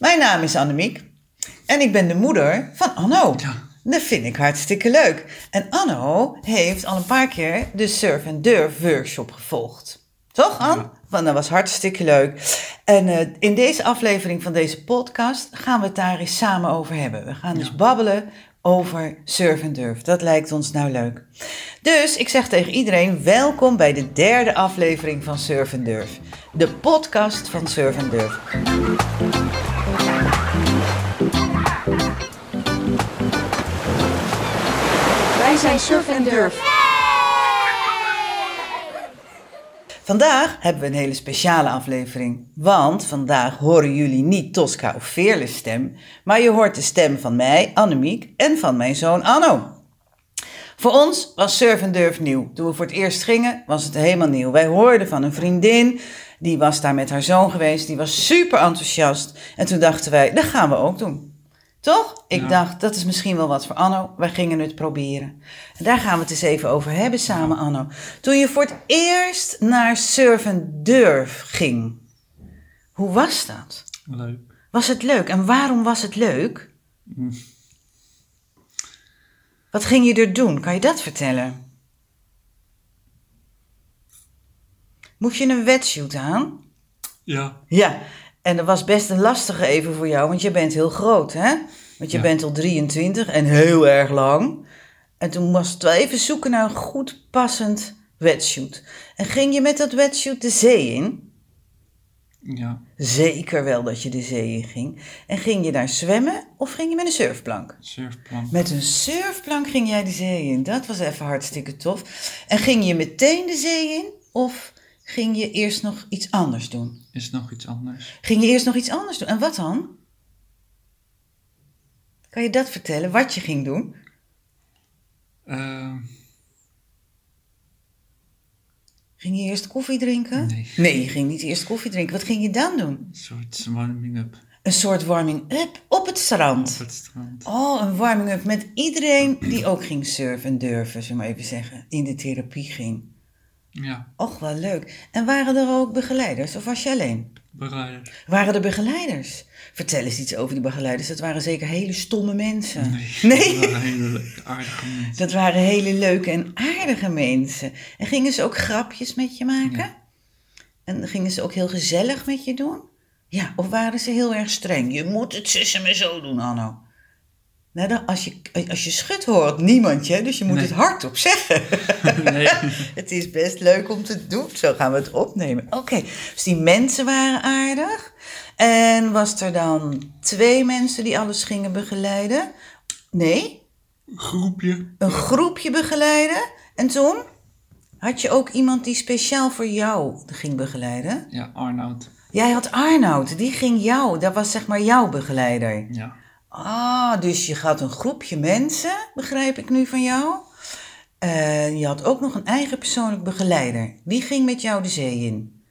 Mijn naam is Annemiek en ik ben de moeder van Anno. Ja. Dat vind ik hartstikke leuk. En Anno heeft al een paar keer de Surf and Durf workshop gevolgd. Toch, An? Ja. Want dat was hartstikke leuk. En eh, in deze aflevering van deze podcast gaan we het daar eens samen over hebben. We gaan dus babbelen over Surf and Durf. Dat lijkt ons nou leuk. Dus ik zeg tegen iedereen: welkom bij de derde aflevering van Surf and Durf. De podcast van Surf and Durf. Wij zijn Surf en Durf. Vandaag hebben we een hele speciale aflevering. Want vandaag horen jullie niet Tosca of Veerles stem, maar je hoort de stem van mij, Annemiek, en van mijn zoon Anno. Voor ons was Surf and Durf nieuw. Toen we voor het eerst gingen, was het helemaal nieuw. Wij hoorden van een vriendin, die was daar met haar zoon geweest, die was super enthousiast. En toen dachten wij, dat gaan we ook doen. Toch? Ik Ja. dacht, dat is misschien wel wat voor Anno. Wij gingen het proberen. En daar gaan we het eens even over hebben samen, Anno. Toen je voor het eerst naar Surf and Durf ging, hoe was dat? Leuk. Was het leuk? En waarom was het leuk? Mm. Wat ging je er doen? Kan je dat vertellen? Moest je een wetsuit aan? Ja. Ja, en dat was best een lastige even voor jou, want je bent heel groot, hè? Want je Ja. bent al 23 en heel erg lang. En toen was het wel even zoeken naar een goed passend wetsuit. En ging je met dat wetsuit de zee in? Ja. Zeker wel dat je de zee in ging. En ging je daar zwemmen of ging je met een surfplank? Surfplank. Met een surfplank ging jij de zee in. Dat was even hartstikke tof. En ging je meteen de zee in of ging je eerst nog iets anders doen? Is nog iets anders? Ging je eerst nog iets anders doen? En wat dan? Kan je dat vertellen, wat je ging doen? Eh, Ging je eerst koffie drinken? Nee. Nee, je ging niet eerst koffie drinken. Wat ging je dan doen? een soort warming-up Een soort warming-up op het strand. op het strand. Oh, een warming-up met iedereen die ook ging surfen en durven, zullen we maar even zeggen. In de therapie ging. Ja. Och, wel leuk. En waren er ook begeleiders of was je alleen? Bereider. Waren er begeleiders? Vertel eens iets over die begeleiders. Dat waren zeker hele stomme mensen. Nee. Nee? Dat waren hele leuke, aardige mensen. Dat waren hele leuke en aardige mensen. En gingen ze ook grapjes met je maken? Ja. En gingen ze ook heel gezellig met je doen? Ja, of waren ze heel erg streng? Je moet het zussen maar zo doen, Anno. Nou, dan, als, je, als je schudt hoort niemand je, dus je moet Nee. het hardop zeggen. Nee. het is best leuk om te doen, zo gaan we het opnemen. Oké, dus die mensen waren aardig. En was er dan twee mensen die alles gingen begeleiden? Nee? Groepje. een groepje begeleiden. En toen had je ook iemand die speciaal voor jou ging begeleiden. Ja, Arnoud. Jij had Arnoud, die ging jou, dat was zeg maar jouw begeleider. Ja. Ah, dus je had een groepje mensen, begrijp ik nu van jou. En je had ook nog een eigen persoonlijk begeleider. Die ging met jou de zee in.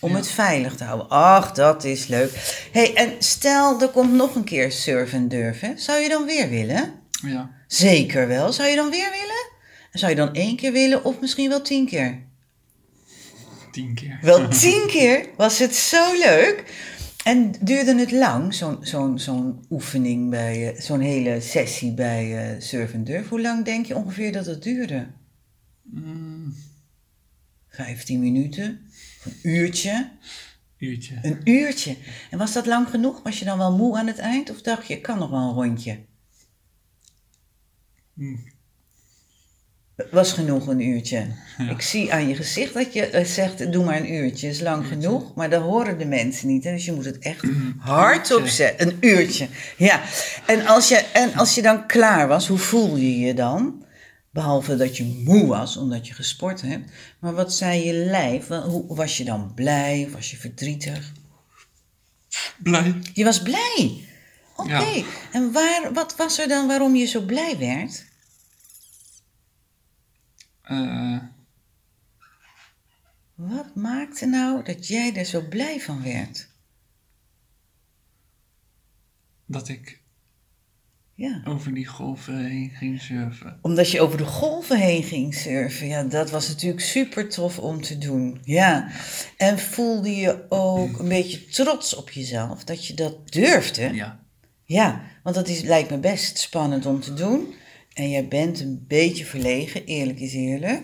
Om Ja. het veilig te houden. Ach, dat is leuk. hey, en stel, er komt nog een keer surf en durven. Zou je dan weer willen? Ja. Zeker wel. Zou je dan weer willen? Zou je dan één keer willen of misschien wel tien keer? Tien keer. Wel tien keer was het zo leuk. En duurde het lang, zo'n zo'n zo'n oefening bij, eh, zo'n hele sessie bij eh Surf and Durf? Hoe lang denk je ongeveer dat het duurde? Mm, 15 minuten? Een uurtje? uurtje. Een uurtje. En was dat lang genoeg? Was je dan wel moe aan het eind? Of dacht je, ik kan nog wel een rondje? Mm, Was genoeg een uurtje. Ik zie aan je gezicht dat je eh, zegt, doe maar een uurtje, is lang genoeg. Maar dat horen de mensen niet. Hè? Dus je moet het echt hardop uurtje. zetten. Een uurtje, ja. En als, je, en als je dan klaar was, hoe voel je je dan? Behalve dat je moe was, omdat je gesport hebt. Maar wat zei je lijf? Hoe, was je dan blij was je verdrietig? Blij. Je was blij. Oké. Ja. En waar, wat was er dan waarom je zo blij werd? Eh, Wat maakte nou dat jij er zo blij van werd? dat ik Ja. over die golven heen ging surfen. Omdat je over de golven heen ging surfen. Ja, dat was natuurlijk super tof om te doen. Ja. En voelde je ook een beetje trots op jezelf dat je dat durfde? Ja. Ja, want dat is, lijkt me best spannend om te doen. En jij bent een beetje verlegen, eerlijk is eerlijk.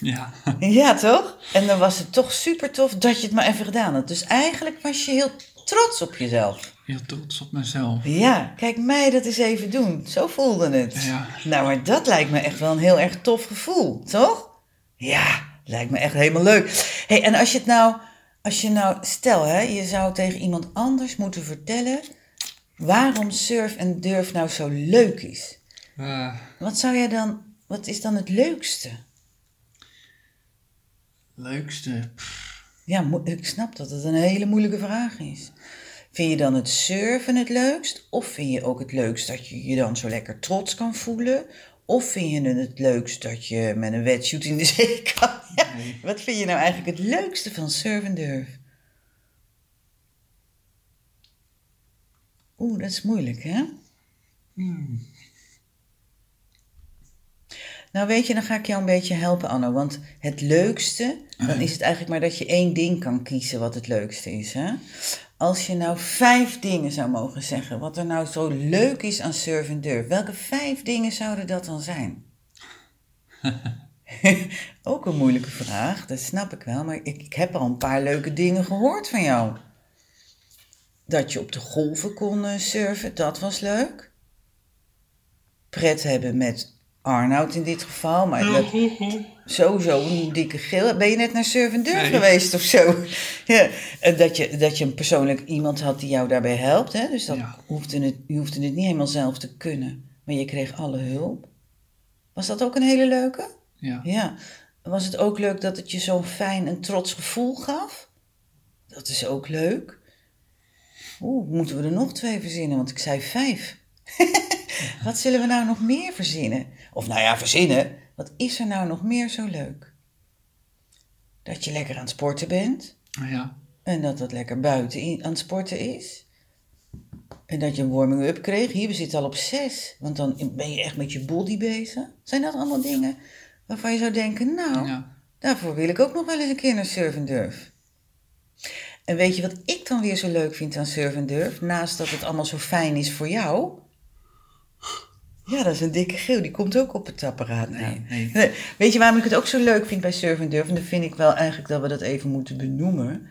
Ja. Ja, toch? En dan was het toch super tof dat je het maar even gedaan had. Dus eigenlijk was je heel trots op jezelf. Heel trots op mezelf. Ja, kijk mij dat eens even doen. Zo voelde het. Ja. Nou, maar dat lijkt me echt wel een heel erg tof gevoel, toch? Ja, lijkt me echt helemaal leuk. hey, en als je het nou, als je nou, stel hè, je zou tegen iemand anders moeten vertellen waarom surf en durf nou zo leuk is. Eh, Wat zou jij dan, wat is dan het leukste? leukste. Ja, ik snap dat het een hele moeilijke vraag is. Vind je dan het surfen het leukst? Of vind je ook het leukst dat je je dan zo lekker trots kan voelen? Of vind je het het leukst dat je met een wetsuit in de zee kan? Ja, Nee. Wat vind je nou eigenlijk het leukste van surf en durf? Oeh, dat is moeilijk, hè? Hmm. Nou weet je, dan ga ik jou een beetje helpen, Anno. Want het leukste, dan is het eigenlijk maar dat je één ding kan kiezen wat het leukste is. Hè? Als je nou vijf dingen zou mogen zeggen, wat er nou zo leuk is aan surf en durf, welke vijf dingen zouden dat dan zijn? Ook een moeilijke vraag, dat snap ik wel, maar ik, ik heb al een paar leuke dingen gehoord van jou. Dat je op de golven kon eh, surfen, dat was leuk. Pret hebben met Arnoud in dit geval, maar dat, sowieso een dikke geel. Ben je net naar Durf Nee. geweest of zo? Ja. En dat je, dat je een persoonlijk iemand had die jou daarbij helpt. Hè? Dus dat Ja. hoefde het, je hoefde het niet helemaal zelf te kunnen. Maar je kreeg alle hulp. Was dat ook een hele leuke? Ja. Ja. Was het ook leuk dat het je zo'n fijn en trots gevoel gaf? Dat is ook leuk. Oeh, moeten we er nog twee verzinnen? Want ik zei vijf. Wat zullen we nou nog meer verzinnen? Of nou ja, verzinnen. Wat is er nou nog meer zo leuk? Dat je lekker aan het sporten bent. Ja. En dat dat lekker buiten aan het sporten is. En dat je een warming-up kreeg. Hier, we zitten al op zes. Want dan ben je echt met je body bezig. Zijn dat allemaal dingen waarvan je zou denken... Nou, Ja. daarvoor wil ik ook nog wel eens een keer naar Surf and Durf. En weet je wat ik dan weer zo leuk vind aan Surf and Durf? Naast dat het allemaal zo fijn is voor jou... Ja, dat is een dikke geel. Die komt ook op het apparaat. Nee, nou. nee. Nee, Weet je waarom ik het ook zo leuk vind bij Surf and Durf? En dan vind ik wel eigenlijk dat we dat even moeten benoemen.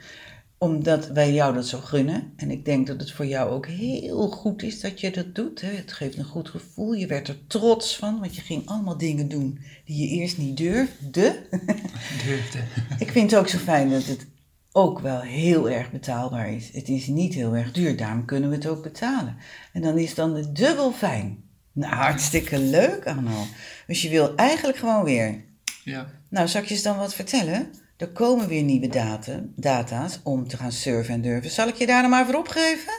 Omdat wij jou dat zo gunnen. En ik denk dat het voor jou ook heel goed is dat je dat doet. Hè? Het geeft een goed gevoel. Je werd er trots van, want je ging allemaal dingen doen die je eerst niet durfde. Durfde. ik vind het ook zo fijn dat het ook wel heel erg betaalbaar is. Het is niet heel erg duur, daarom kunnen we het ook betalen. En dan is dan het dubbel fijn. Nou, hartstikke leuk, Arno. Dus je wil eigenlijk gewoon weer Ja. nou, zal ik je eens dan wat vertellen? Er komen weer nieuwe data, data's om te gaan surfen en durven. Zal ik je daar dan maar voor opgeven?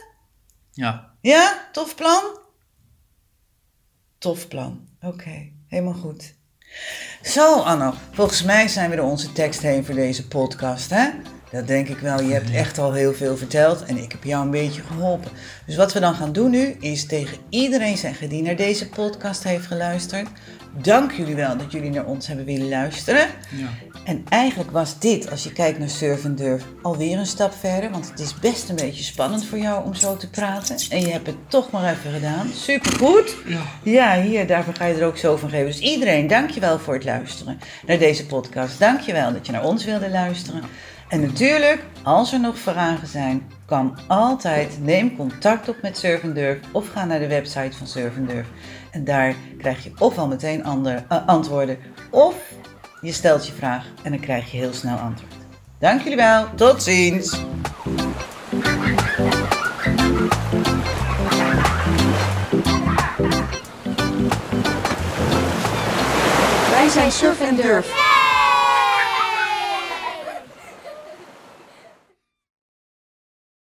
Ja. Ja, tof plan? Tof plan. Oké, helemaal goed. Zo, Anno. Volgens mij zijn we door onze tekst heen voor deze podcast, hè? Dat denk ik wel. Je hebt echt al heel veel verteld en ik heb jou een beetje geholpen. Dus wat we dan gaan doen nu, is tegen iedereen zeggen die naar deze podcast heeft geluisterd. Dank jullie wel dat jullie naar ons hebben willen luisteren. Ja. En eigenlijk was dit, als je kijkt naar Surf and Durf, alweer een stap verder. Want het is best een beetje spannend voor jou om zo te praten. En je hebt het toch maar even gedaan. Supergoed. Ja. Ja, hier, daarvoor ga je er ook zo van geven. Dus iedereen, dankjewel voor het luisteren naar deze podcast. Dankjewel dat je naar ons wilde luisteren. En natuurlijk, als er nog vragen zijn, kan altijd neem contact op met Surf and Durf of ga naar de website van Surf and Durf. En daar krijg je ofwel meteen andere, eh, antwoorden of je stelt je vraag en dan krijg je heel snel antwoord. Dank jullie wel, tot ziens! Wij zijn Surf en Durf.